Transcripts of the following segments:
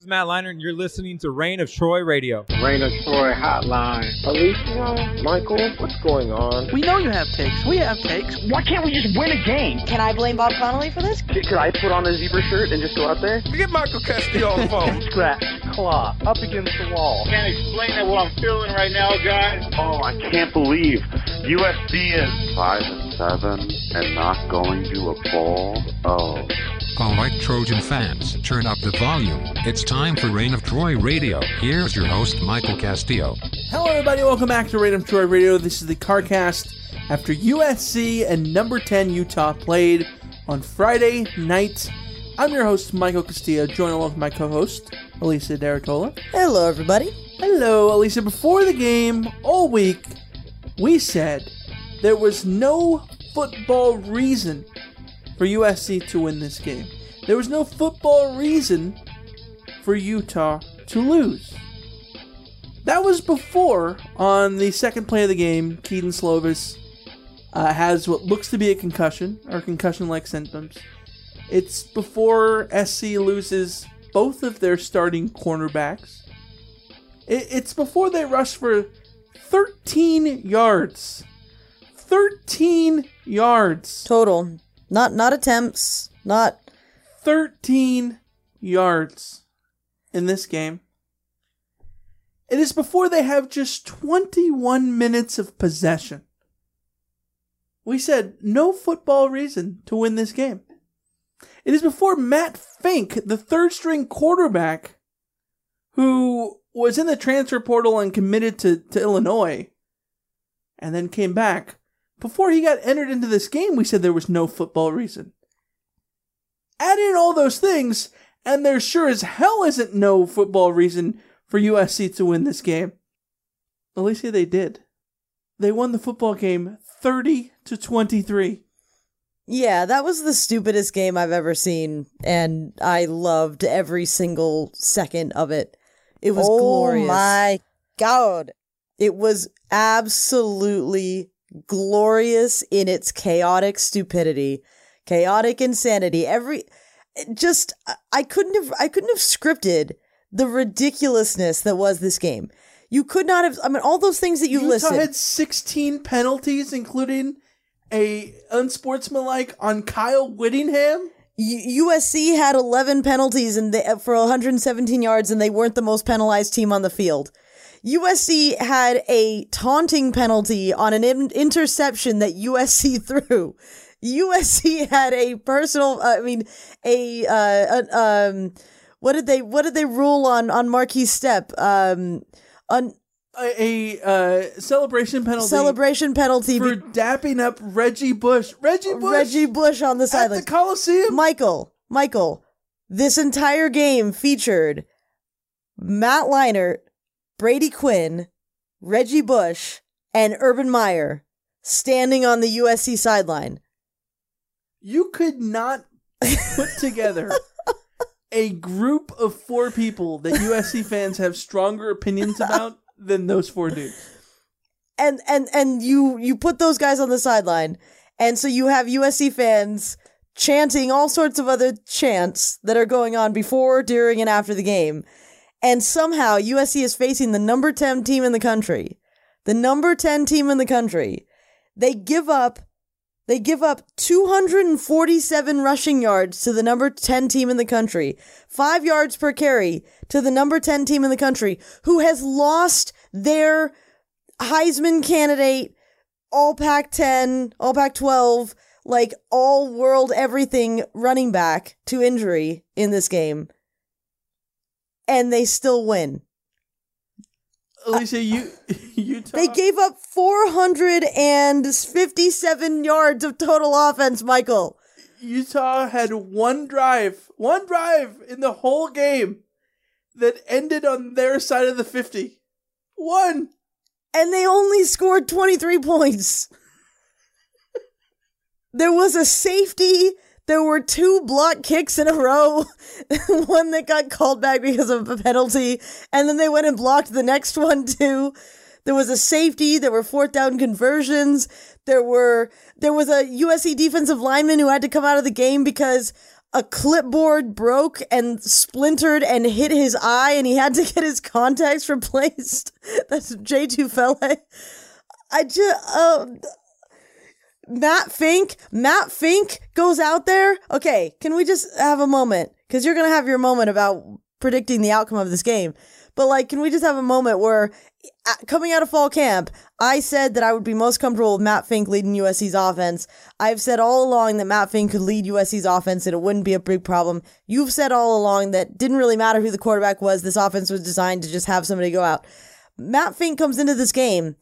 This is Matt Leinart, and you're listening to Reign of Troy Radio. Reign of Troy Hotline. Alicia, Michael, what's going on? We know you have takes. We have takes. Why can't we just win a game? Can I blame Bob Connolly for this? Could I put on a zebra shirt and just go out there? Get Michael Castillo on the phone. Scratch, claw, up against the wall. Can't explain that what I'm feeling right now, guys. Oh, I can't believe USC is five and seven and not going to a bowl. Oh. All right, Trojan fans, turn up the volume. It's time for Reign of Troy Radio. Here's your host, Michael Castillo. Hello, everybody. Welcome back to Reign of Troy Radio. This is the CarCast after USC and number 10 Utah played on Friday night. I'm your host, Michael Castillo, joined along with my co host, Elisa de Artola. Hello, everybody. Hello, Elisa. Before the game, all week, we said there was no football reason for USC to win this game. There was no football reason for Utah to lose. That was before, on the second play of the game, Kedon Slovis uh, has what looks to be a concussion or concussion like symptoms. It's before SC loses both of their starting cornerbacks. It, it's before they rush for 13 yards. 13 yards. Total. Not not attempts. Not 13 yards in this game. It is before they have just 21 minutes of possession. We said no football reason to win this game. It is before Matt Fink, the third string quarterback, who was in the transfer portal and committed to, to Illinois, and then came back. Before he got entered into this game, we said there was no football reason. Add in all those things, and there sure as hell isn't no football reason for USC to win this game. At Alicia, they did. They won the football game 30 to 23. Yeah, that was the stupidest game I've ever seen, and I loved every single second of it. It was oh glorious. my god. It was absolutely glorious in its chaotic stupidity, chaotic insanity. Every just I couldn't have I couldn't have scripted the ridiculousness that was this game. You could not have I mean all those things that you Utah listed. had 16 penalties including a unsportsmanlike on Kyle Whittingham. U- USC had 11 penalties and they, for 117 yards, and they weren't the most penalized team on the field. USC had a taunting penalty on an in- interception that USC threw. USC had a personal, I mean, a, uh, a um, what did they, what did they rule on, on Markese Stepp? Um, on, a, a uh, celebration penalty. Celebration penalty for be- dapping up Reggie Bush. Reggie Bush. Reggie Bush on the sideline. At the Coliseum. Michael, Michael, this entire game featured Matt Leinart, Brady Quinn, Reggie Bush, and Urban Meyer standing on the USC sideline. You could not put together a group of four people that USC fans have stronger opinions about than those four dudes. And and and you you put those guys on the sideline, and so you have USC fans chanting all sorts of other chants that are going on before, during, and after the game. And somehow USC is facing the number 10 team in the country. The number 10 team in the country. They give up they give up 247 rushing yards to the number 10 team in the country. 5 yards per carry to the number 10 team in the country who has lost their Heisman candidate, all Pac 10, all Pac 12, like all world everything running back to injury in this game. And they still win. Alicia, you you Utah. They gave up 457 yards of total offense, Michael. Utah had one drive, one drive in the whole game, that ended on their side of the 50. One. And they only scored 23 points. there was a safety. There were two block kicks in a row. one that got called back because of a penalty. And then they went and blocked the next one too. There was a safety. There were fourth down conversions. There were there was a USC defensive lineman who had to come out of the game because a clipboard broke and splintered and hit his eye, and he had to get his contacts replaced. That's Jay Tufele. I just uh, Matt Fink. Matt Fink goes out there. Okay, can we just have a moment? Because you're gonna have your moment about predicting the outcome of this game. But like, can we just have a moment where coming out of fall camp, I said that I would be most comfortable with Matt Fink leading USC's offense. I've said all along that Matt Fink could lead USC's offense and it wouldn't be a big problem. You've said all along that didn't really matter who the quarterback was. This offense was designed to just have somebody go out. Matt Fink comes into this game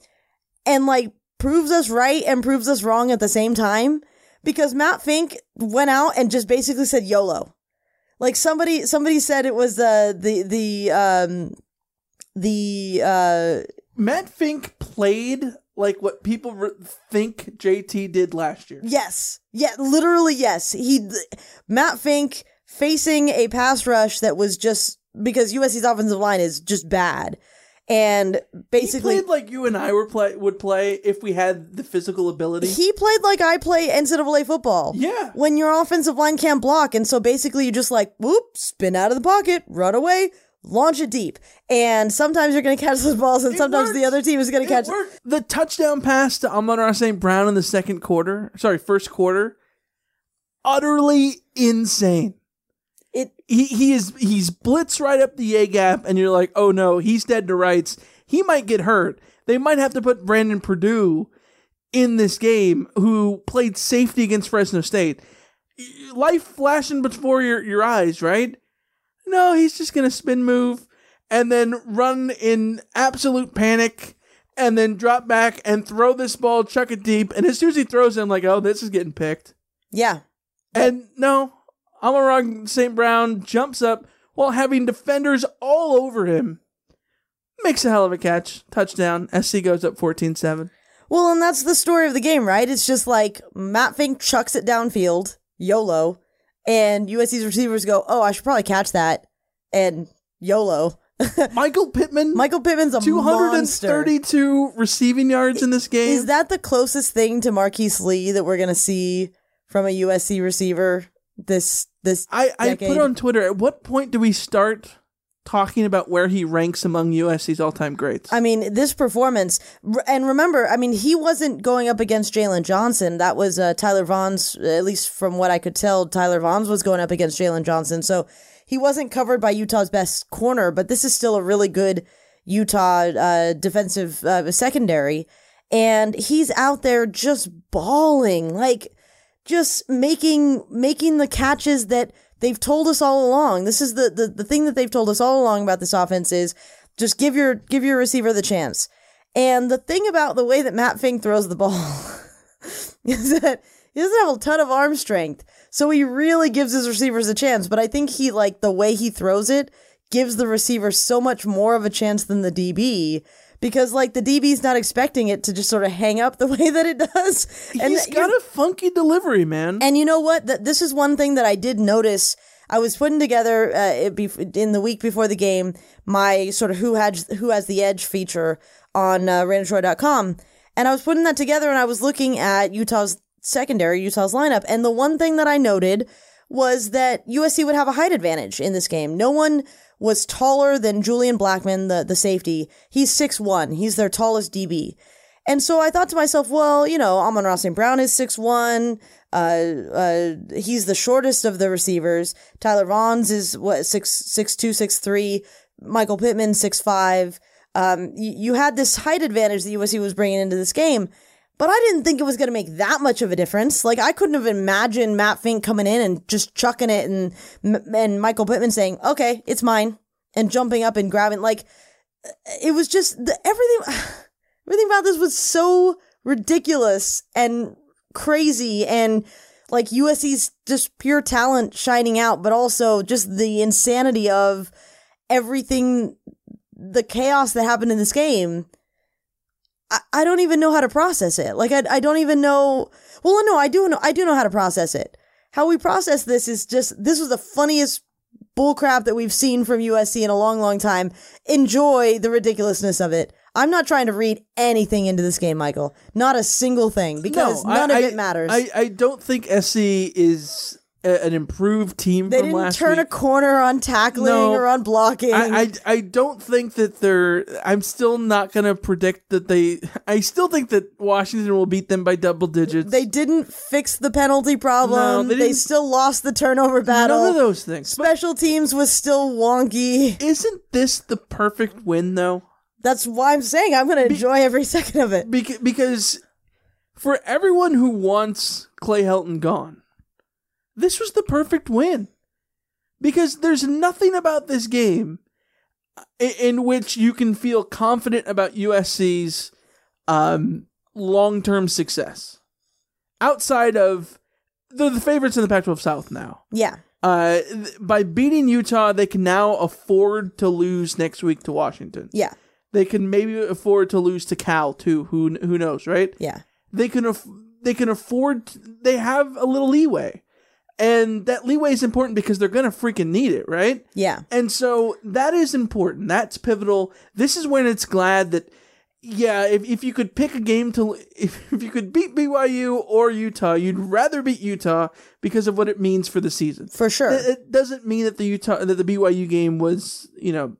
and like proves us right and proves us wrong at the same time because Matt Fink went out and just basically said YOLO. Like somebody somebody said it was uh, the the um the uh Matt Fink played like what people re- think JT did last year. Yes. Yeah, literally yes. He Matt Fink facing a pass rush that was just because USC's offensive line is just bad. And basically he played like you and I were play would play if we had the physical ability. He played like I play NCAA football. Yeah. When your offensive line can't block, and so basically you just like whoop, spin out of the pocket, run away, launch it deep. And sometimes you're going to catch those balls, and It sometimes worked. the other team is going to catch. Worked. The touchdown pass to Amon St. Brown in the second quarter, sorry, first quarter, utterly insane. It he he is he's blitz right up the A gap, and you're like, oh no, he's dead to rights. He might get hurt. They might have to put Brandon Purdue in this game, who played safety against Fresno State. Life flashing before your, your eyes, right? No, he's just gonna spin move and then run in absolute panic and then drop back and throw this ball, chuck it deep, and as soon as he throws it, I'm like, oh, this is getting picked. Yeah. And no, Amon-Ra St. Brown jumps up while having defenders all over him. Makes a hell of a catch. Touchdown. SC goes up 14 7. Well, and that's the story of the game, right? It's just like Matt Fink chucks it downfield, YOLO, and USC's receivers go, "Oh, I should probably catch that," and YOLO. Michael Pittman. Michael Pittman's a monster. 232 receiving yards in this game. Is that the closest thing to Marquise Lee that we're gonna see from a USC receiver this this? I, I decade? put on Twitter, at what point do we start talking about where he ranks among USC's all time greats? I mean, this performance, and remember, I mean, he wasn't going up against Jaylon Johnson. That was uh, Tyler Vaughns, at least from what I could tell, Tyler Vaughns was going up against Jaylon Johnson. So he wasn't covered by Utah's best corner, but this is still a really good Utah uh, defensive uh, secondary. And he's out there just bawling, like just making making the catches that they've told us all along. This is the, the the thing that they've told us all along about this offense is just give your give your receiver the chance. And the thing about the way that Matt Fink throws the ball is that he doesn't have a ton of arm strength. So he really gives his receivers a chance, but I think he like the way he throws it gives the receiver so much more of a chance than the DB because like the DB's not expecting it to just sort of hang up the way that it does. And He's got a funky delivery, man. and you know what? That this is one thing that I did notice. I was putting together uh, it be- in the week before the game my sort of who has who has the edge feature on uh, reignoftroy.com, and I was putting that together and I was looking at Utah's secondary, Utah's lineup, and the one thing that I noted was that USC would have a height advantage in this game. No one was taller than Julian Blackmon, the the safety. He's six one. He's their tallest DB. And so I thought to myself, well, you know, Amon-Ra St. Brown is six one. Uh, uh, he's the shortest of the receivers. Tyler Vaughns is what six six two six three. Michael Pittman six five. Um, you, you had this height advantage that USC was bringing into this game, but I didn't think it was going to make that much of a difference. Like I couldn't have imagined Matt Fink coming in and just chucking it, and and Michael Pittman saying, "Okay, it's mine," and jumping up and grabbing. Like it was just the, everything. Everything about this was so ridiculous and crazy and like USC's just pure talent shining out, but also just the insanity of everything, the chaos that happened in this game, I, I don't even know how to process it. Like I, I don't even know. Well, no, I do know. I do know how to process it. How we process this is just this was the funniest bullcrap that we've seen from USC in a long, long time. Enjoy the ridiculousness of it. I'm not trying to read anything into this game, Michael. Not a single thing because No, none I- of I- it matters. I, I don't think SC is a, an improved team they from didn't turn week. a corner on tackling No, or on blocking. I, I I don't think that they're. I'm still not gonna predict that they. I still think that Washington will beat them by double digits. they didn't fix the penalty problem. No, they they still lost the turnover battle. None of those things. But Special teams was still wonky. isn't this the perfect win though? That's why I'm saying I'm going to enjoy every second of it. Beca- because for everyone who wants Clay Helton gone, this was the perfect win. Because there's nothing about this game in, in which you can feel confident about USC's um, long term success. Outside of they're the favorites in the Pac 12 South now. Yeah. Uh, th- by beating Utah, they can now afford to lose next week to Washington. Yeah. They can maybe afford to lose to Cal too. Who who knows, right? Yeah. They can aff- they can afford. They have a little leeway, and that leeway is important because they're gonna freaking need it, right? Yeah. And so that is important. That's pivotal. This is when it's glad that. Yeah, if, if you could pick a game to if, if you could beat BYU or Utah, you'd rather beat Utah because of what it means for the season. For sure. It, it doesn't mean that the Utah that the BYU game was, you know,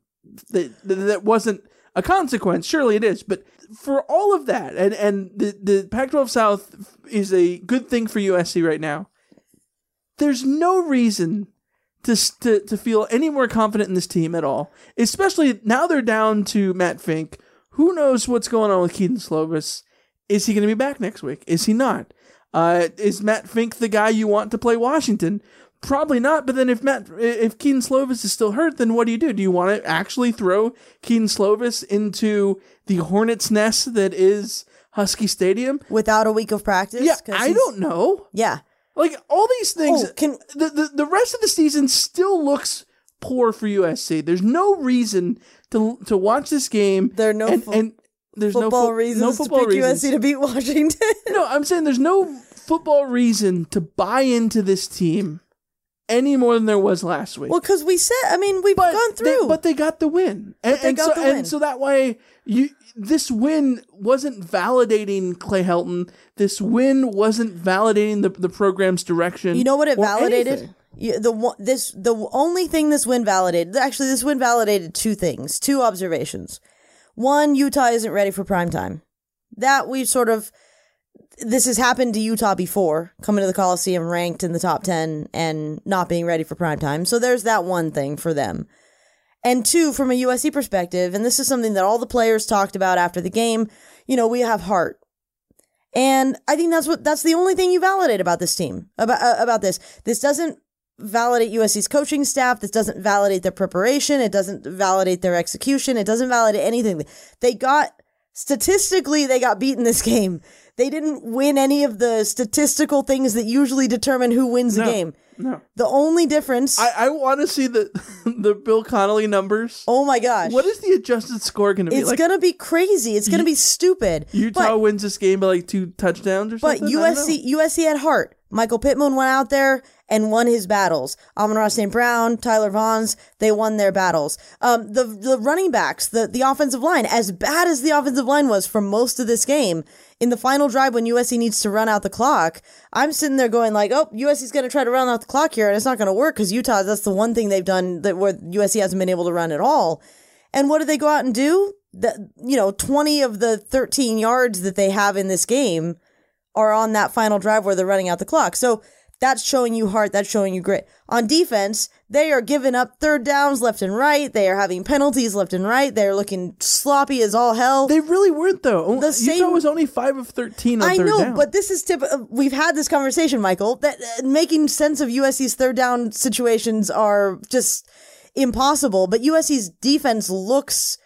that that, that wasn't a consequence. Surely it is, but for all of that, and and the the Pac-12 South is a good thing for USC right now. There's no reason to to to feel any more confident in this team at all. Especially now they're down to Matt Fink. Who knows what's going on with Kedon Slovis? Is he going to be back next week? Is he not? Uh, is Matt Fink the guy you want to play Washington? Probably not. But then if Matt, if Kedon Slovis is still hurt, then what do you do? Do you want to actually throw Kedon Slovis into the hornet's nest that is Husky Stadium Without a week of practice? Yeah, I don't know. Yeah. Like all these things, Oh, can- the, the the rest of the season still looks poor for USC. There's no reason to to watch this game. There are no and, fo- and there's no Football fo- reasons no football to pick reasons. USC to beat Washington. No, I'm saying there's no football reason to buy into this team any more than there was last week. well, because we said, I mean, we've but gone they, through. but they got the win, and, they and got so the win. and so that way you this win wasn't validating Clay Helton. This win wasn't validating the the program's direction. You know what it validated? You, the this the only thing this win validated. Actually, this win validated two things, two observations. One, Utah isn't ready for prime time. That we've sort of this has happened to Utah before, coming to the Coliseum ranked in the top 10 and not being ready for prime time. So there's that one thing for them. And two, from a USC perspective, and this is something that all the players talked about after the game, you know, we have heart. And I think that's what that's the only thing you validate about this team about uh, about this. This doesn't validate USC's coaching staff. This doesn't validate their preparation. It doesn't validate their execution. It doesn't validate anything. They got statistically they got beaten this game. They didn't win any of the statistical things that usually determine who wins the No, game. No, The only difference. I, I want to see the the Bill Connolly numbers. oh my gosh! What is the adjusted score going to be? It's like gonna be crazy. It's gonna be stupid. Utah But- wins this game by like two touchdowns or But something. I. USC USC at heart. Michael Pittman went out there and won his battles. Amon-Ra St. Brown, Tyler Vaughns, they won their battles. Um, the the running backs, the the offensive line, as bad as the offensive line was for most of this game, in the final drive when USC needs to run out the clock, I'm sitting there going like, oh, USC's going to try to run out the clock here, and it's not going to work because Utah. That's the one thing they've done that where USC hasn't been able to run at all. And what do they go out and do? That you know, 20 of the 13 yards that they have in this game are on that final drive where they're running out the clock. So that's showing you heart. That's showing you grit. On defense, they are giving up third downs left and right. They are having penalties left and right. They're looking sloppy as all hell. They really weren't though. The Utah same- was only five of thirteen on I know, down. but this is typical. We've had this conversation, Michael. That uh, making sense of USC's third down situations are just impossible. But USC's defense looks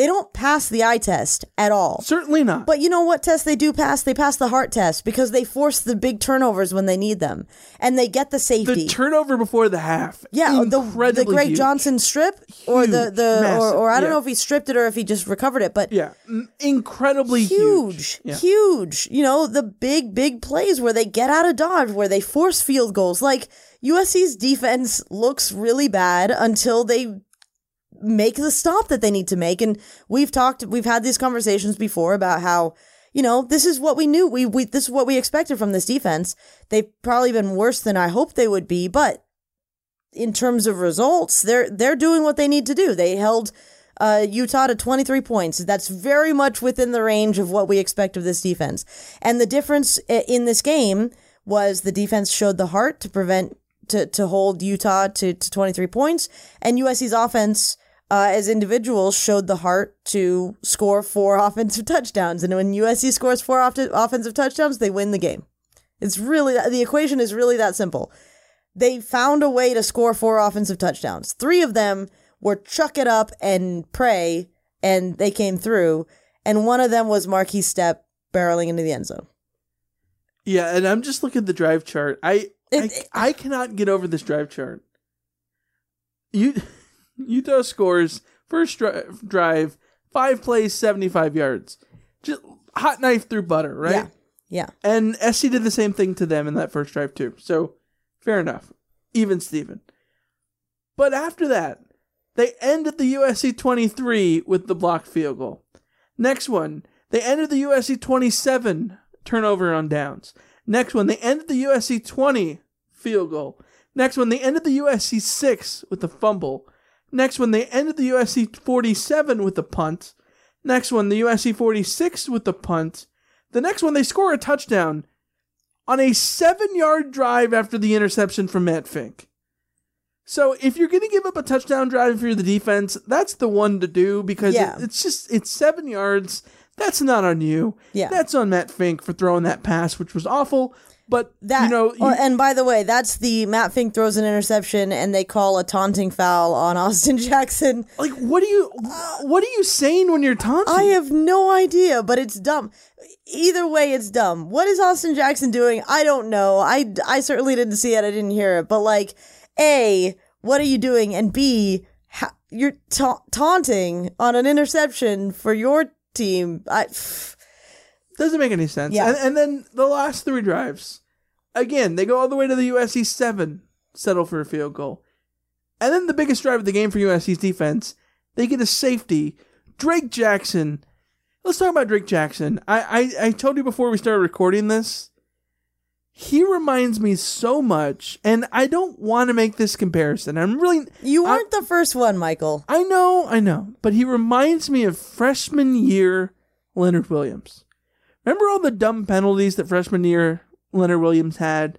They don't pass the eye test at all. Certainly not. But you know what test they do pass? They pass the heart test because they force the big turnovers when they need them, and they get the safety. The turnover before the half. Yeah, the, the Greg huge. Johnson strip, or the Huge, the or, massive, or I don't yeah. know if he stripped it or if he just recovered it, but Yeah, incredibly huge. huge, Yeah. huge. You know the big big plays where they get out of dodge, where they force field goals. Like USC's defense looks really bad until they make the stop that they need to make. And we've talked, we've had these conversations before about how, you know, this is what we knew. We, we, this is what we expected from this defense. They've probably been worse than I hoped they would be, but in terms of results, they're, they're doing what they need to do. They held, uh, Utah to 23 points. That's very much within the range of what we expect of this defense. And the difference in this game was the defense showed the heart to prevent to, to hold Utah to, to 23 points, and USC's offense uh, as individuals showed the heart to score four offensive touchdowns. And when USC scores four off- offensive touchdowns, they win the game. It's really the equation is really that simple. They found a way to score four offensive touchdowns. Three of them were chuck it up and pray, and they came through. And one of them was Markese Stepp barreling into the end zone. Yeah, and I'm just looking at the drive chart. I I, I cannot get over this drive chart. You Utah scores first dri- drive, five plays, 75 yards. Just hot knife through butter, right? Yeah. Yeah. And SC did the same thing to them in that first drive too. So fair enough. Even Steven. But after that, they ended the USC 23 with the blocked field goal. Next one, they ended the USC 27 turnover on downs. Next one, they ended the USC 20 field goal. Next one, they ended the USC 6 with a fumble. Next one, they ended the USC 47 with a punt. Next one, the USC 46 with the punt. The next one, they score a touchdown on a seven yard drive after the interception from Matt Fink. So if you're going to give up a touchdown drive for the defense, that's the one to do because Yeah. it- it's just it's seven yards. That's not on you. Yeah. that's on Matt Fink for throwing that pass, which was awful. But That, you know, oh, you- and by the way, that's the Matt Fink throws an interception and they call a taunting foul on Austin Jackson. like what are you what are you saying when you're taunting? I have no idea, but it's dumb. Either way, it's dumb. What is Austin Jackson doing? I don't know. I, I certainly didn't see it. I didn't hear it. But like, A, what are you doing? And B, ha- you're ta- taunting on an interception for your team. I, Doesn't make any sense. Yeah. And, and then the last three drives, again, they go all the way to the USC seven, settle for a field goal, and then the biggest drive of the game for USC's defense, they get a safety. Drake Jackson. Let's talk about Drake Jackson. I, I, I told you before we started recording this. He reminds me so much, and I don't want to make this comparison. I'm really you weren't the first one, Michael. I know, I know, but he reminds me of freshman year Leonard Williams. Remember all the dumb penalties that freshman year Leonard Williams had?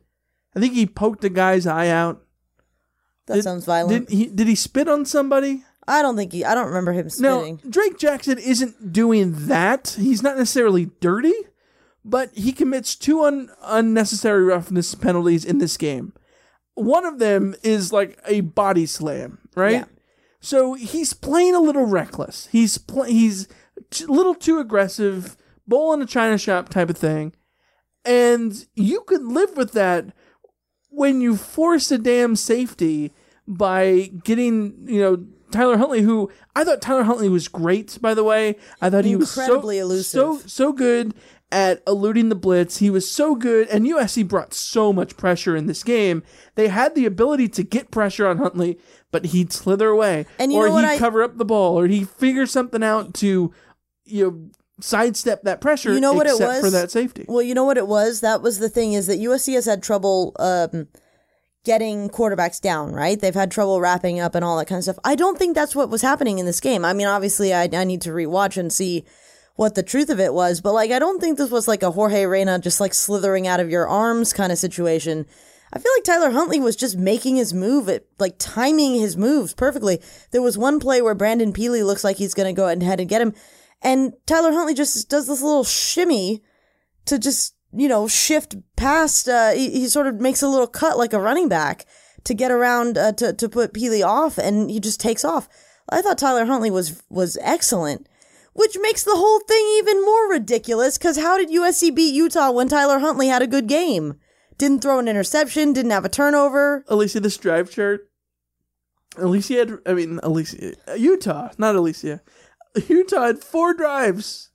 I think he poked a guy's eye out. That Did- sounds violent. Did he did he spit on somebody? I don't think he, I don't remember him spitting. No, Drake Jackson isn't doing that. He's not necessarily dirty, but he commits two un- unnecessary roughness penalties in this game. One of them is like a body slam, right? Yeah. So he's playing a little reckless. He's pl- he's a little too aggressive, bowl in a china shop type of thing. And you could live with that when you force a damn safety by getting, you know, Tyler Huntley, who I thought Tyler Huntley was great, by the way. I thought he was so, elusive. so so good at eluding the blitz. He was so good, and USC brought so much pressure in this game. They had the ability to get pressure on Huntley, but he'd slither away, And you or know what he'd I- cover up the ball, or he'd figure something out to, you know, sidestep that pressure. You know what it was for that safety. Well, you know what it was. That was the thing is that USC has had trouble um, getting quarterbacks down. Right? They've had trouble wrapping up and all that kind of stuff. I don't think that's what was happening in this game. I mean, obviously, I, I need to rewatch and see what the truth of it was, but like, I don't think this was like a Jorge Reyna just like slithering out of your arms kind of situation. I feel like Tyler Huntley was just making his move, at, like timing his moves perfectly. There was one play where Brandon Pili looks like he's going to go ahead and get him, and Tyler Huntley just does this little shimmy to just you know shift past. Uh, he, he sort of makes a little cut like a running back to get around uh, to to put Pili off, and he just takes off. I thought Tyler Huntley was was excellent, which makes the whole thing even more ridiculous. Because how did USC beat Utah when Tyler Huntley had a good game? Didn't throw an interception, didn't have a turnover. Alicia, this drive chart. Alicia had, I mean, Alicia, Utah, not Alicia. Utah had four drives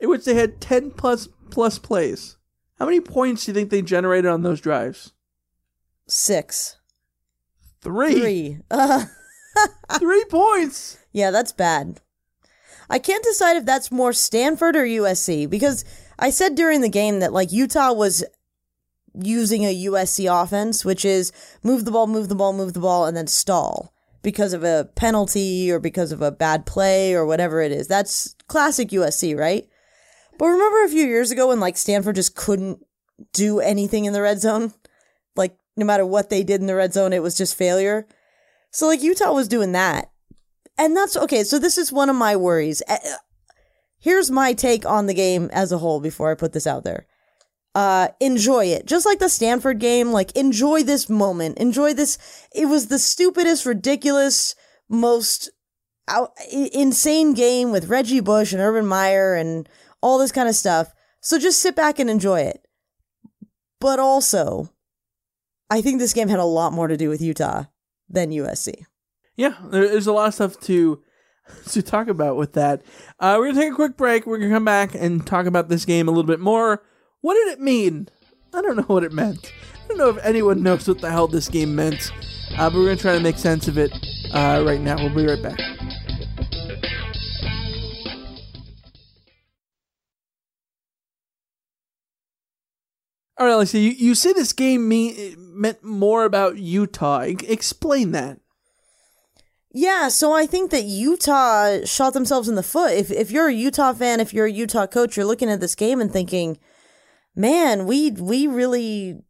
in which they had 10 plus plus plays. How many points do you think they generated on those drives? Six. Three. Three. Uh, Three points. Yeah, that's bad. I can't decide if that's more Stanford or USC because I said during the game that like Utah was using a USC offense, which is move the ball, move the ball, move the ball, and then stall because of a penalty or because of a bad play or whatever it is. That's classic USC, right? But remember a few years ago when like Stanford just couldn't do anything in the red zone? Like no matter what they did in the red zone, it was just failure. So like Utah was doing that. And that's okay. So this is one of my worries. Uh, Here's my take on the game as a whole before I put this out there. Uh, enjoy it. Just like the Stanford game, like enjoy this moment. Enjoy this. It was the stupidest, ridiculous, most out, insane game with Reggie Bush and Urban Meyer and all this kind of stuff. So just sit back and enjoy it. But also, I think this game had a lot more to do with Utah than USC. Yeah, there's a lot of stuff to to talk about with that. Uh, we're gonna take a quick break. We're gonna come back and talk about this game a little bit more. What did it mean? I don't know what it meant. I don't know if anyone knows what the hell this game meant. Uh, but we're gonna try to make sense of it uh, right now. We'll be right back. All right, Alexia, you, you say this game mean, meant more about Utah. Explain that. Yeah, so I think that Utah shot themselves in the foot. If if you're a Utah fan, if you're a Utah coach, you're looking at this game and thinking, "Man, we we really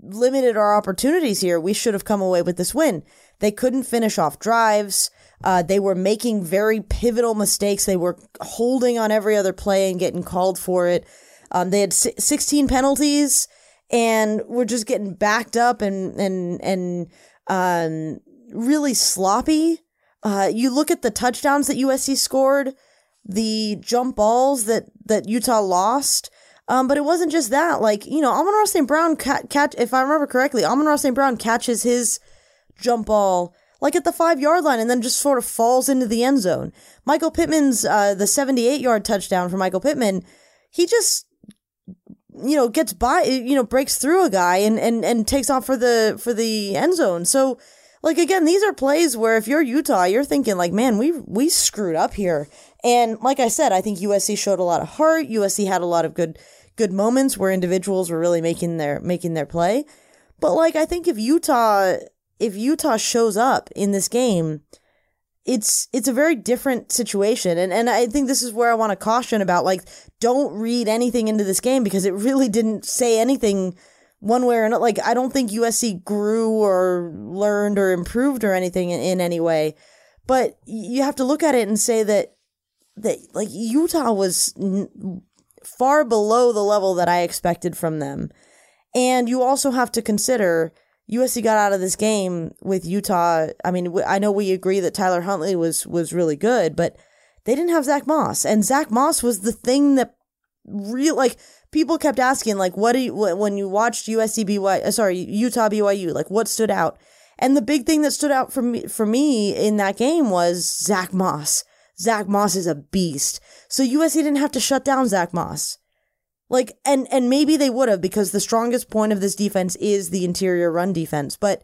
limited our opportunities here. We should have come away with this win." They couldn't finish off drives. Uh, they were making very pivotal mistakes. They were holding on every other play and getting called for it. Um, they had si- 16 penalties and were just getting backed up and and and um, really sloppy. Uh, you look at the touchdowns that USC scored, the jump balls that that Utah lost. Um, but it wasn't just that. Like you know, Amon-Ra St. Brown catch. If I remember correctly, Amon-Ra St. Brown catches his jump ball like at the five yard line and then just sort of falls into the end zone. Michael Pittman's uh, the seventy eight yard touchdown for Michael Pittman. He just you know gets by you know breaks through a guy and and and takes off for the for the end zone. So like again, these are plays where if you're Utah, you're thinking like, man, we we screwed up here. And like I said, I think USC showed a lot of heart. USC had a lot of good good moments where individuals were really making their making their play. But like I think if Utah if Utah shows up in this game, it's it's a very different situation and and I think this is where I want to caution about like don't read anything into this game because it really didn't say anything one way or another like I don't think USC grew or learned or improved or anything in, in any way but you have to look at it and say that that like Utah was n- far below the level that I expected from them and you also have to consider USC got out of this game with Utah. I mean, I know we agree that Tyler Huntley was was really good, but they didn't have Zach Moss, and Zach Moss was the thing that real like people kept asking like, what do you when you watched USC BY, uh, sorry Utah BYU, like what stood out? And the big thing that stood out for me for me in that game was Zach Moss. Zach Moss is a beast. So USC didn't have to shut down Zach Moss. Like and and maybe they would have because the strongest point of this defense is the interior run defense, but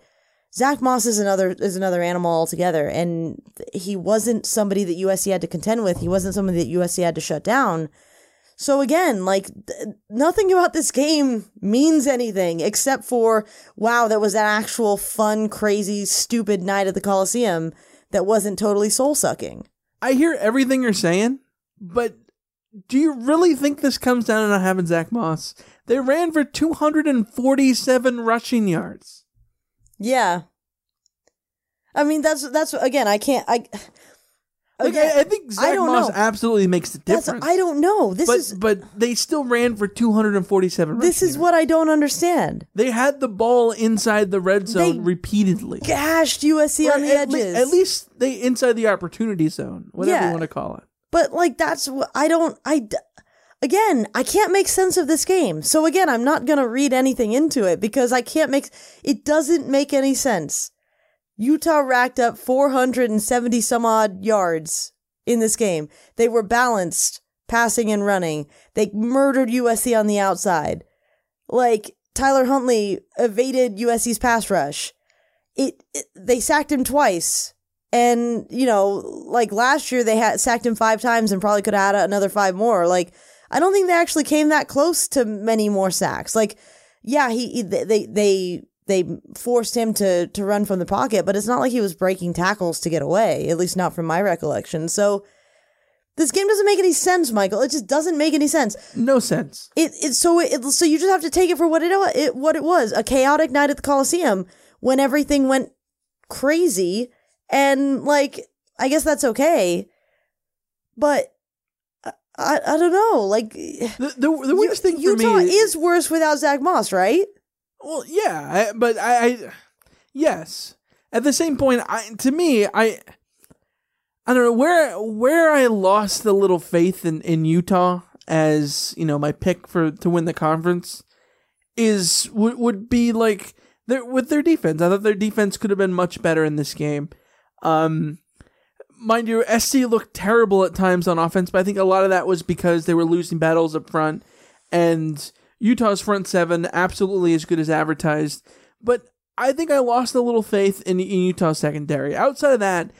Zach Moss is another is another animal altogether, and he wasn't somebody that USC had to contend with. He wasn't somebody that USC had to shut down. So again, like th- nothing about this game means anything except for wow, that was an actual fun, crazy, stupid night at the Coliseum that wasn't totally soul sucking. I hear everything you're saying, but do you really think this comes down to not having Zach Moss? They ran for 247 rushing yards. Yeah. I mean that's that's again I can't I Like I, I think Zach don't Moss know. absolutely makes the That's difference. I don't know. This but is but they still ran for 247. this is yards. what I don't understand. they had the ball inside the red zone They repeatedly. Gashed USC Or on the at, le- edges. at least they inside the opportunity zone, whatever Yeah. you want to call it. But like that's what I don't I again, I can't make sense of this game. So again, I'm not going to read anything into it because I can't make it doesn't make any sense. Utah racked up 470 some odd yards in this game. They were balanced passing and running. They murdered USC on the outside. Like Tyler Huntley evaded USC's pass rush. It, it they sacked him twice. And, you know, like last year they had sacked him five times and probably could add another five more. Like, I don't think they actually came that close to many more sacks. Like, yeah, he- they, they, they forced him to, to run from the pocket, but it's not like he was breaking tackles to get away, at least not from my recollection. So this game doesn't make any sense, Michael. It just doesn't make any sense. No sense. It, it so it, so you just have to take it for what it, it what it was a chaotic night at the Coliseum when everything went crazy and like I guess that's okay, but I I, I don't know like The, the, the weirdest thing for Utah me is worse without Zach Moss, right? Well, yeah, I, but I, I, yes. At the same point, I to me, I, I don't know where where I lost a little faith in in Utah as you know my pick for to win the conference is would would be like their with their defense. I thought their defense could have been much better in this game. Um, mind you, SC looked terrible at times on offense, but I think a lot of that was because they were losing battles up front, and Utah's front seven absolutely as good as advertised. But I think I lost a little faith in, in Utah's secondary. Outside of that,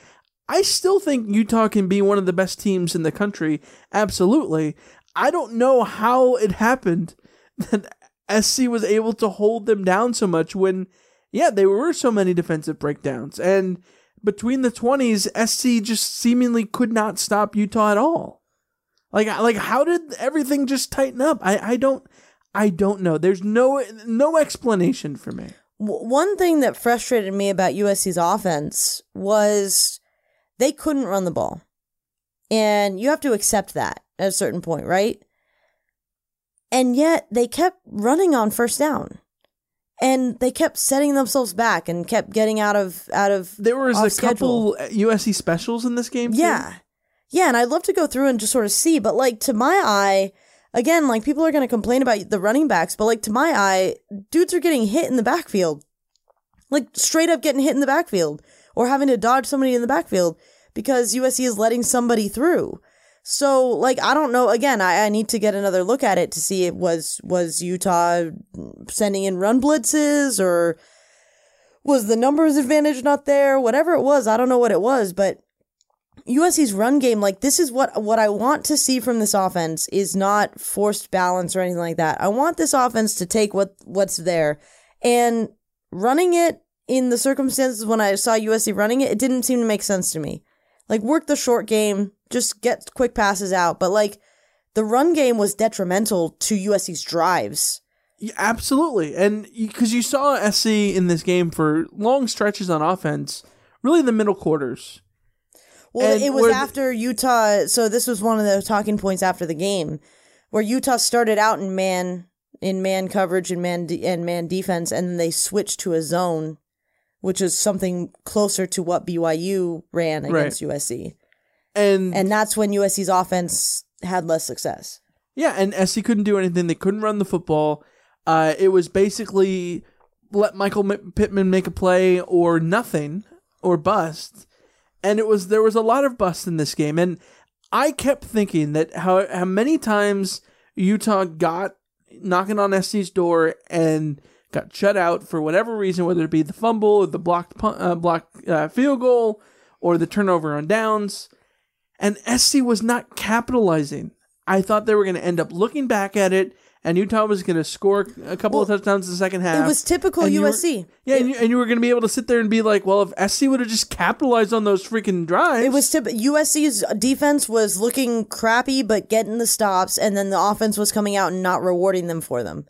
I still think Utah can be one of the best teams in the country. Absolutely. I don't know how it happened that SC was able to hold them down so much when, yeah, there were so many defensive breakdowns. And between the 20s, SC just seemingly could not stop Utah at all. Like, like how did everything just tighten up? I, I don't, I don't know. There's no, no explanation for me. One thing that frustrated me about USC's offense was they couldn't run the ball. And you have to accept that at a certain point, right? And yet they kept running on first down. And they kept setting themselves back and kept getting out of out of There was a schedule. couple USC specials in this game. too. Yeah. Yeah, and I'd love to go through and just sort of see, but like to my eye, again, like people are going to complain about the running backs, but like to my eye, dudes are getting hit in the backfield. Like straight up getting hit in the backfield or having to dodge somebody in the backfield because USC is letting somebody through. So like I don't know again I, I need to get another look at it to see was was Utah sending in run blitzes or was the numbers advantage not there whatever it was I don't know what it was but USC's run game, like this is what what I want to see from this offense is not forced balance or anything like that. I want this offense to take what what's there and running it in the circumstances when I saw USC running it, it didn't seem to make sense to me. Like work the short game, just get quick passes out, but like the run game was detrimental to USC's drives. Yeah, absolutely. And because you saw SC in this game for long stretches on offense, really in the middle quarters. Well, And it was after Utah. So this was one of the talking points after the game, where Utah started out in man in man coverage and man de- and man defense, and then they switched to a zone, which is something closer to what BYU ran Right. against USC, And and that's when USC's offense had less success. yeah, and SC couldn't do anything. They couldn't run the football. Uh, it was basically let Michael M- Pittman make a play or nothing or bust. And it was there was a lot of bust in this game, and I kept thinking that how how many times Utah got knocking on SC's door and got shut out for whatever reason, whether it be the fumble or the blocked uh, blocked uh, field goal or the turnover on downs, and SC was not capitalizing. I thought they were going to end up looking back at it, and Utah was going to score a couple of touchdowns in the second half. It was typical you were- USC. yeah, and you, and you were going to be able to sit there and be like, well, if SC would have just capitalized on those freaking drives. It was tip- USC's defense was looking crappy, but getting the stops, and then the offense was coming out and not rewarding them for them.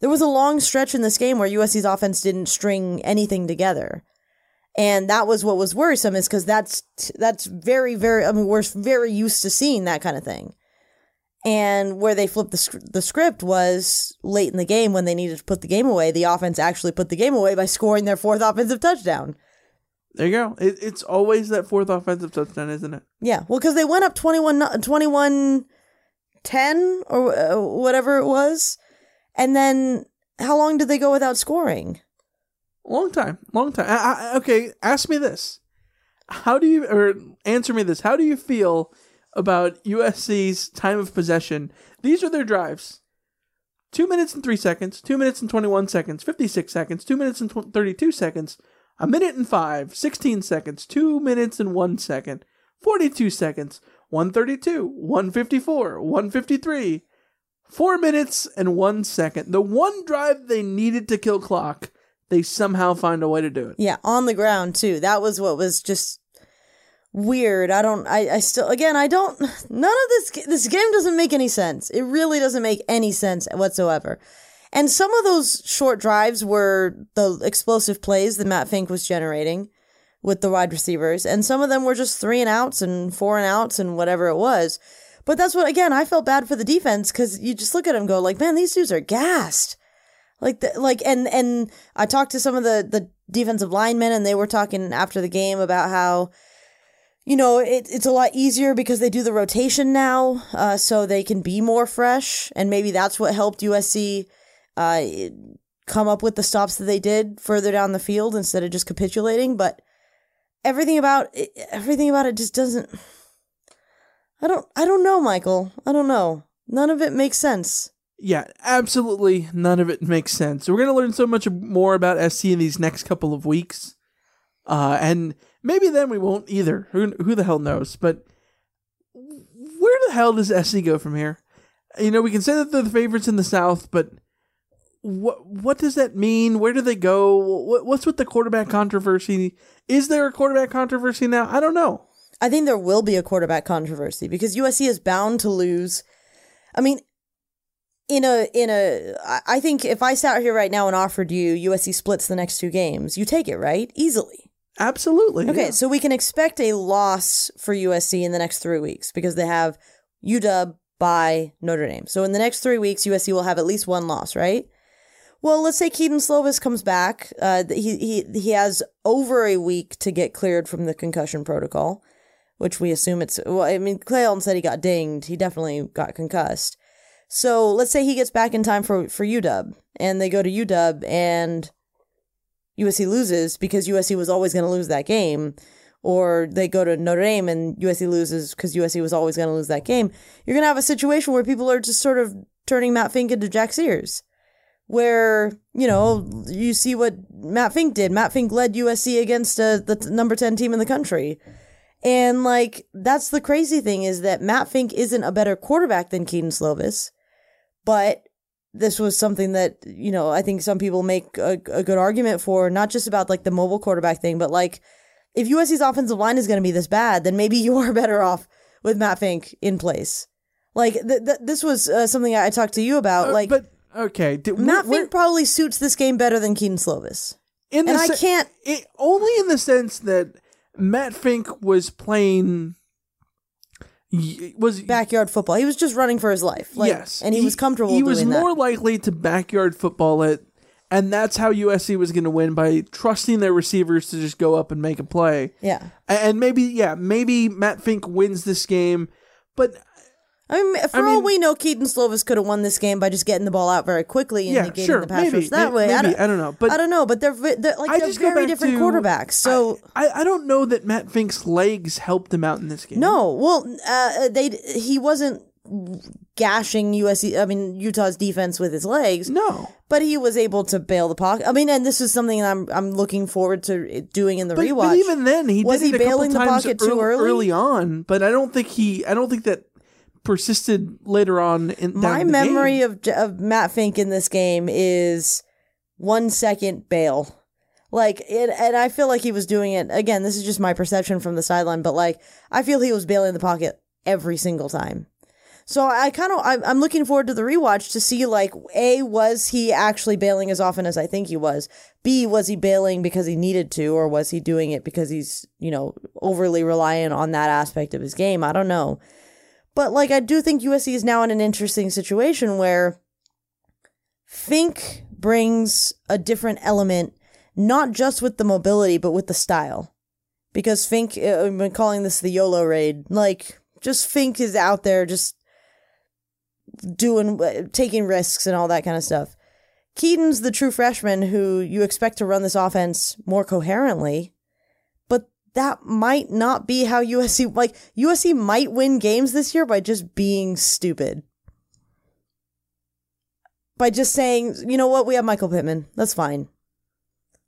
There was a long stretch in this game where USC's offense didn't string anything together. And that was what was worrisome is because that's that's very very I mean we're very used to seeing that kind of thing. And where they flipped the sc- the script was late in the game when they needed to put the game away. The offense actually put the game away by scoring their fourth offensive touchdown. There you go. It, it's always that fourth offensive touchdown, isn't it? Yeah, well, because they went up 21, 21 10 or uh, whatever it was. And then how long did they go without scoring? Long time, long time. I, I, okay, ask me this: How do you, or answer me this? How do you feel about USC's time of possession? These are their drives: two minutes and three seconds, two minutes and twenty-one seconds, fifty-six seconds, two minutes and tw- thirty-two seconds, a minute and five, 16 seconds, two minutes and one second, forty-two seconds, one thirty-two, one fifty-four, one fifty-three. Four minutes and one second. The one drive they needed to kill clock, they somehow find a way to do it. Yeah, on the ground too. That was what was just weird. I don't. I. I still. Again, I don't. None of this. This game doesn't make any sense. It really doesn't make any sense whatsoever. And some of those short drives were the explosive plays that Matt Fink was generating with the wide receivers, and some of them were just three and outs and four and outs and whatever it was. But that's what again I felt bad for the defense because you just look at them go like, man, these dudes are gassed. Like the, like and and I talked to some of the the defensive linemen and they were talking after the game about how you know it, it's a lot easier because they do the rotation now uh, so they can be more fresh and maybe that's what helped USC uh, come up with the stops that they did further down the field instead of just capitulating but everything about it, everything about it just doesn't I don't I don't know Michael I don't know none of it makes sense Yeah, absolutely none of it makes sense. We're to learn so much more about SC in these next couple of weeks. Uh, and maybe then we won't either. Who, who the hell knows? But where the hell does SC go from here? You know, we can say that they're the favorites in the South, but what what does that mean? Where do they go? What, what's with the quarterback controversy? Is there a quarterback controversy now? I don't know. I think there will be a quarterback controversy because USC is bound to lose. I mean, in a in a I think if I sat here right now and offered you USC splits the next two games, you take it, right? Easily. Absolutely. Okay, yeah. so we can expect a loss for USC in the next 3 weeks because they have UW bye Notre Dame. So in the next 3 weeks USC will have at least one loss, right? Well, let's say Kedon Slovis comes back. Uh, he he he has over a week to get cleared from the concussion protocol, which we assume it's. Well, I mean, Clay Helton said he got dinged. He definitely got concussed. So let's say he gets back in time for for UW, and they go to UW, and USC loses because USC was always going to lose that game, or they go to Notre Dame and USC loses because USC was always going to lose that game. You're going to have a situation where people are just sort of turning Matt Fink into Jack Sears where you know you see what Matt Fink did. Matt Fink led USC against uh, the t- number ten team in the country, and like that's the crazy thing is that Matt Fink isn't a better quarterback than Kedon Slovis, but this was something that you know I think some people make a, a good argument for, not just about like the mobile quarterback thing, but like if USC's offensive line is going to be this bad, then maybe you are better off with Matt Fink in place. Like th- th- this was uh, something I talked to you about. Uh, like, but okay, did, Matt we're- Fink probably suits this game better than Kedon Slovis. in and I can't- it, only in the sense that Matt Fink was playing was Backyard football. He was just running for his life. Like, yes, and he, was comfortable. He was more that. likely to backyard football it, and that's how USC was going to win by trusting their receivers to just go up and make a play. Yeah. And maybe yeah, maybe Matt Fink wins this game, but I mean, for all we know, Kedon Slovis could have won this game by just getting the ball out very quickly and Yeah, negating sure, the pass maybe, rush that way. I don't, I don't know, but- I don't know. But they're, they're like I they're just very different to- quarterbacks. So I, I don't know that Matt Fink's legs helped him out in this game. no, well, uh, they he wasn't gashing USC. I mean Utah's defense with his legs. No, but he was able to bail the pocket. I mean, and this is something I'm I'm looking forward to doing in the But, rewatch. but even then, he was he bailing the pocket too ear- early? on. But I don't think he. I don't think that persisted later on. In My memory game. of of Matt Fink in this game is one second bail. Like it, and I feel like he was doing it again. This is just my perception from the sideline, but like I feel he was bailing the pocket every single time. So I kind of I'm, I'm looking forward to the rewatch to see like a was he actually bailing as often as I think he was. B was he bailing because he needed to, or was he doing it because he's you know overly reliant on that aspect of his game? I don't know. But like I do think USC is now in an interesting situation where Fink brings a different element, not just with the mobility, but with the style. Because Fink, uh, I've been calling this the YOLO raid. Like, just Fink is out there just doing, uh, taking risks and all that kind of stuff. Kedon's the true freshman who you expect to run this offense more coherently, that might not be how USC, like, USC might win games this year by just being stupid by just saying, you know what, we have Michael Pittman. That's fine.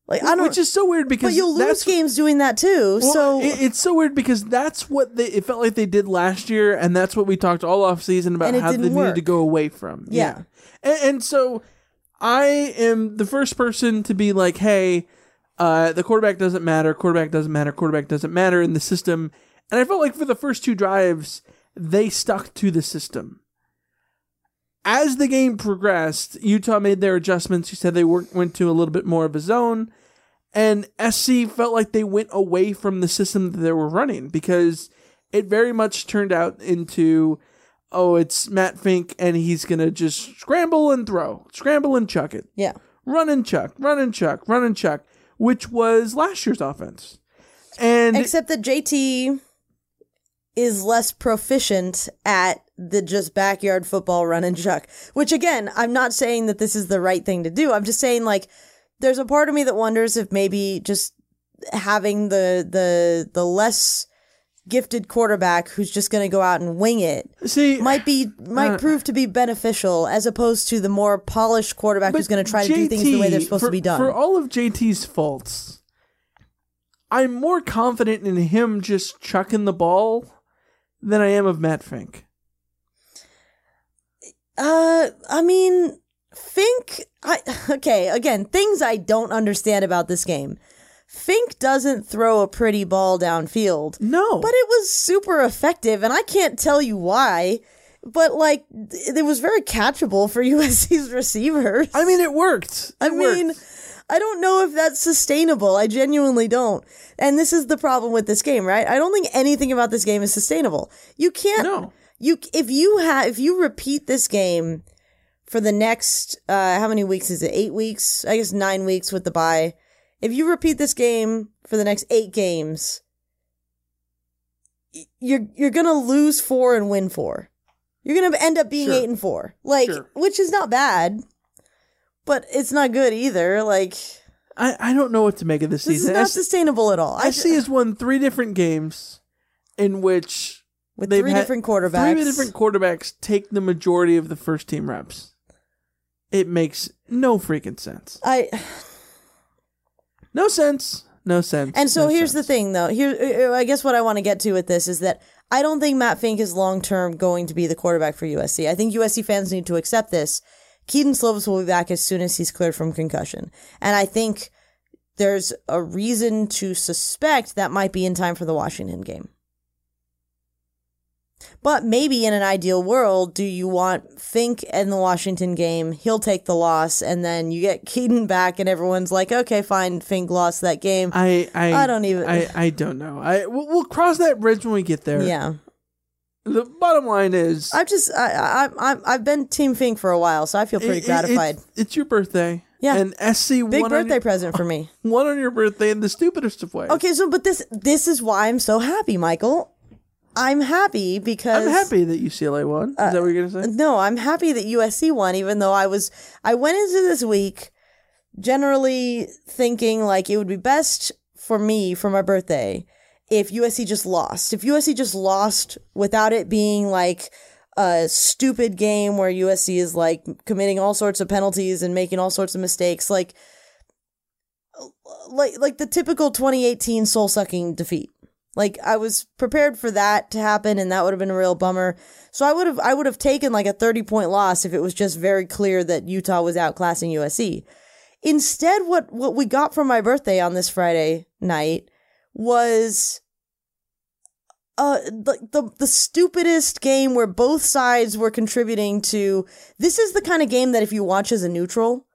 Like I don't, which is so weird because but you'll lose games doing that too. Well, so it- it's so weird because that's what they it felt like they did last year, and that's what we talked all off season about how they didn't needed to go away from. Yeah. And, and so I am the first person to be like, hey, uh, the quarterback doesn't matter, quarterback doesn't matter, quarterback doesn't matter in the system. And I felt like for the first two drives, they stuck to the system. As the game progressed, Utah made their adjustments. You said they were, went to a little bit more of a zone. And SC felt like they went away from the system that they were running because it very much turned out into oh, it's Matt Fink and he's going to just scramble and throw, scramble and chuck it. Yeah. Run and chuck, run and chuck, run and chuck, which was last year's offense. And except that JT is less proficient at the just backyard football run and chuck. Which again, I'm not saying that this is the right thing to do. I'm just saying like there's a part of me that wonders if maybe just having the the the less gifted quarterback who's just going to go out and wing it see might be might uh, prove to be beneficial as opposed to the more polished quarterback who's going to try to do things the way they're supposed for, to be done. For all of JT's faults, I'm more confident in him just chucking the ball than I am of Matt Fink. Uh, I mean, Fink. I okay. Again, things I don't understand about this game. Fink doesn't throw a pretty ball downfield. No, but it was super effective, and I can't tell you why. But like, it was very catchable for USC's receivers. I mean, it worked. I mean, I don't know if that's sustainable. I genuinely don't. And this is the problem with this game, right? I don't think anything about this game is sustainable. You can't. No. You if you have if you repeat this game for the next uh how many weeks is it? Eight weeks? I guess nine weeks with the bye. If you repeat this game for the next eight games, you're you're gonna lose four and win four. You're gonna end up being Sure. eight and four, like Sure. which is not bad, but it's not good either. Like I, I don't know what to make of this season. this is season. not S- sustainable at all. I SC has won three different games in which With they've three had different quarterbacks. Three different quarterbacks take the majority of the first team reps. It makes no freaking sense. I No sense. No sense. And so no here's sense. the thing, though. Here, I guess what I want to get to with this is that I don't think Matt Fink is long term going to be the quarterback for USC. I think USC fans need to accept this. Kedon Slovis will be back as soon as he's cleared from concussion, and I think there's a reason to suspect that might be in time for the Washington game. But maybe in an ideal world, do you want Fink in the Washington game? He'll take the loss, and then you get Kedon back, and everyone's like, "Okay, fine, Fink lost that game." I I I don't even- I, I don't know. I we'll, we'll cross that bridge when we get there. Yeah. The bottom line is I've just I I I I've been Team Fink for a while, so I feel pretty it- it- gratified. It's, it's your birthday. Yeah. And SC Big birthday your, present for me. one on your birthday in the stupidest of ways. Okay, so but this this is why I'm so happy, Michael. I'm happy because I'm happy that UCLA won. Is that what you're gonna say? Uh, no, I'm happy that USC won, even though I was I went into this week generally thinking like it would be best for me for my birthday if USC just lost. If USC just lost without it being like a stupid game where USC is like committing all sorts of penalties and making all sorts of mistakes, like like like the typical 2018 soul sucking defeat. Like I was prepared for that to happen and that would have been a real bummer. So I would have I would have taken like a 30 point loss if it was just very clear that Utah was outclassing USC. Instead what what we got for my birthday on this Friday night was uh the, the the stupidest game where both sides were contributing to this is the kind of game that if you watch as a neutral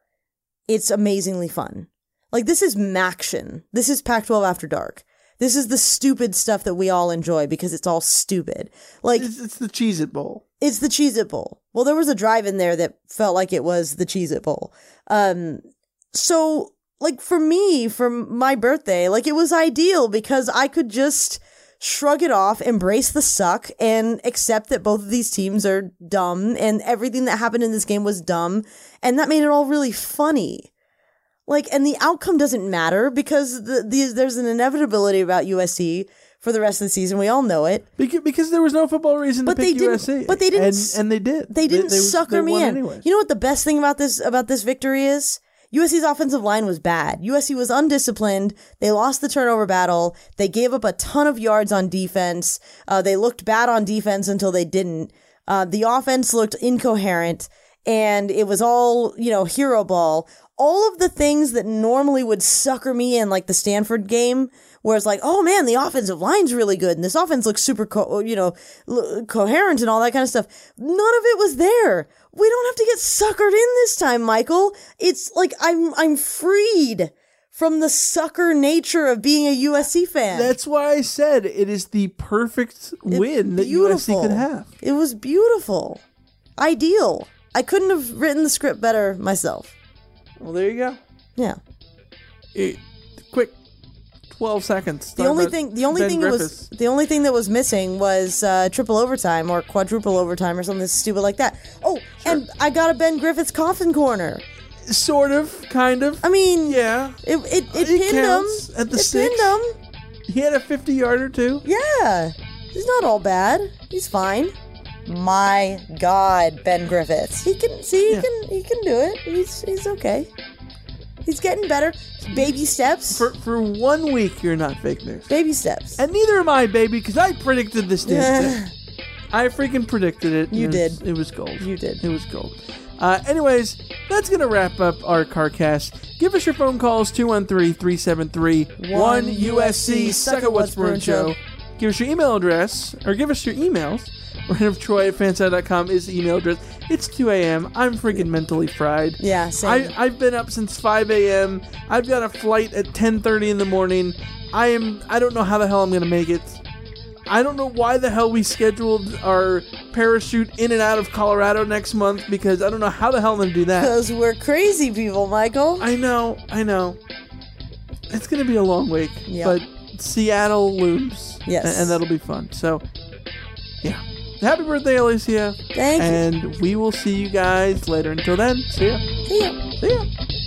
it's amazingly fun like this is MACtion this is pac 12 after dark this is the stupid stuff that we all enjoy because it's all stupid like It's, it's the Cheez It Bowl. it's the Cheez It Bowl. Well, there was a drive in there that felt like it was the Cheez It Bowl. Um, so like for me, for my birthday, like it was ideal because I could just shrug it off, embrace the suck, and accept that both of these teams are dumb and everything that happened in this game was dumb. And that made it all really funny. Like, and the outcome doesn't matter because the, the, there's an inevitability about USC for the rest of the season. We all know it. Because, because there was no football reason But to they pick didn't. USC. But they didn't. And, and they did. They didn't they, sucker they me in. Anyway. You know what the best thing about this about this victory is? USC's offensive line was bad. USC was undisciplined. They lost the turnover battle. They gave up a ton of yards on defense. Uh, they looked bad on defense until they didn't. Uh, the offense looked incoherent, and it was all you know hero ball. All of the things that normally would sucker me in, like the Stanford game, where it's like, oh man, the offensive line's really good, and this offense looks super, co- you know, l- coherent and all that kind of stuff. None of it was there. We don't have to get suckered in this time, Michael. It's like I'm I'm freed from the sucker nature of being a USC fan. That's why I said it is the perfect win that USC could have. It was beautiful, ideal. I couldn't have written the script better myself. Well, there you go. Yeah. Eh, quick, twelve seconds. The only thing, the only Ben thing that Griffiths. was, the only thing that was missing was uh, triple overtime or quadruple overtime or something stupid like that. Oh, and I got a Ben Griffiths coffin corner. Sort of, kind of. I mean, yeah, it it, it, It pinned him. at the it six. pinned him. He had a fifty-yarder too. Yeah, he's not all bad. He's fine. My God, Ben Griffiths. He can see. He Yeah. can. He can do it. He's he's okay. He's getting better. Baby steps. For for one week, you're not fake news. Baby steps. And neither am I, baby, because I predicted this damn thing. I freaking predicted it. You it was- did. It was gold. You did. It was gold. Uh, anyways, that's going to wrap up our CarCast. Give us your phone calls 213 373 1 USC Suck at What's Brewing Show. Give us your email address, or give us your emails. Reign of Troy at fanside.com is the email address. It's 2 a.m. I'm freaking mentally fried. Yeah, same. I, I've been up since 5 a.m. I've got a flight at 10:30 in the morning. I am. I don't know how the hell I'm gonna make it. I don't know why the hell we scheduled our parachute in and out of Colorado next month because I don't know how the hell I'm gonna do that. Because we're crazy people, Michael. I know. I know. It's gonna be a long week, Yeah. but Seattle looms. Yes. and, and that'll be fun. So, yeah. Happy birthday, Alicia. Thank you. And we will see you guys later. Until then, see ya. See ya. See ya.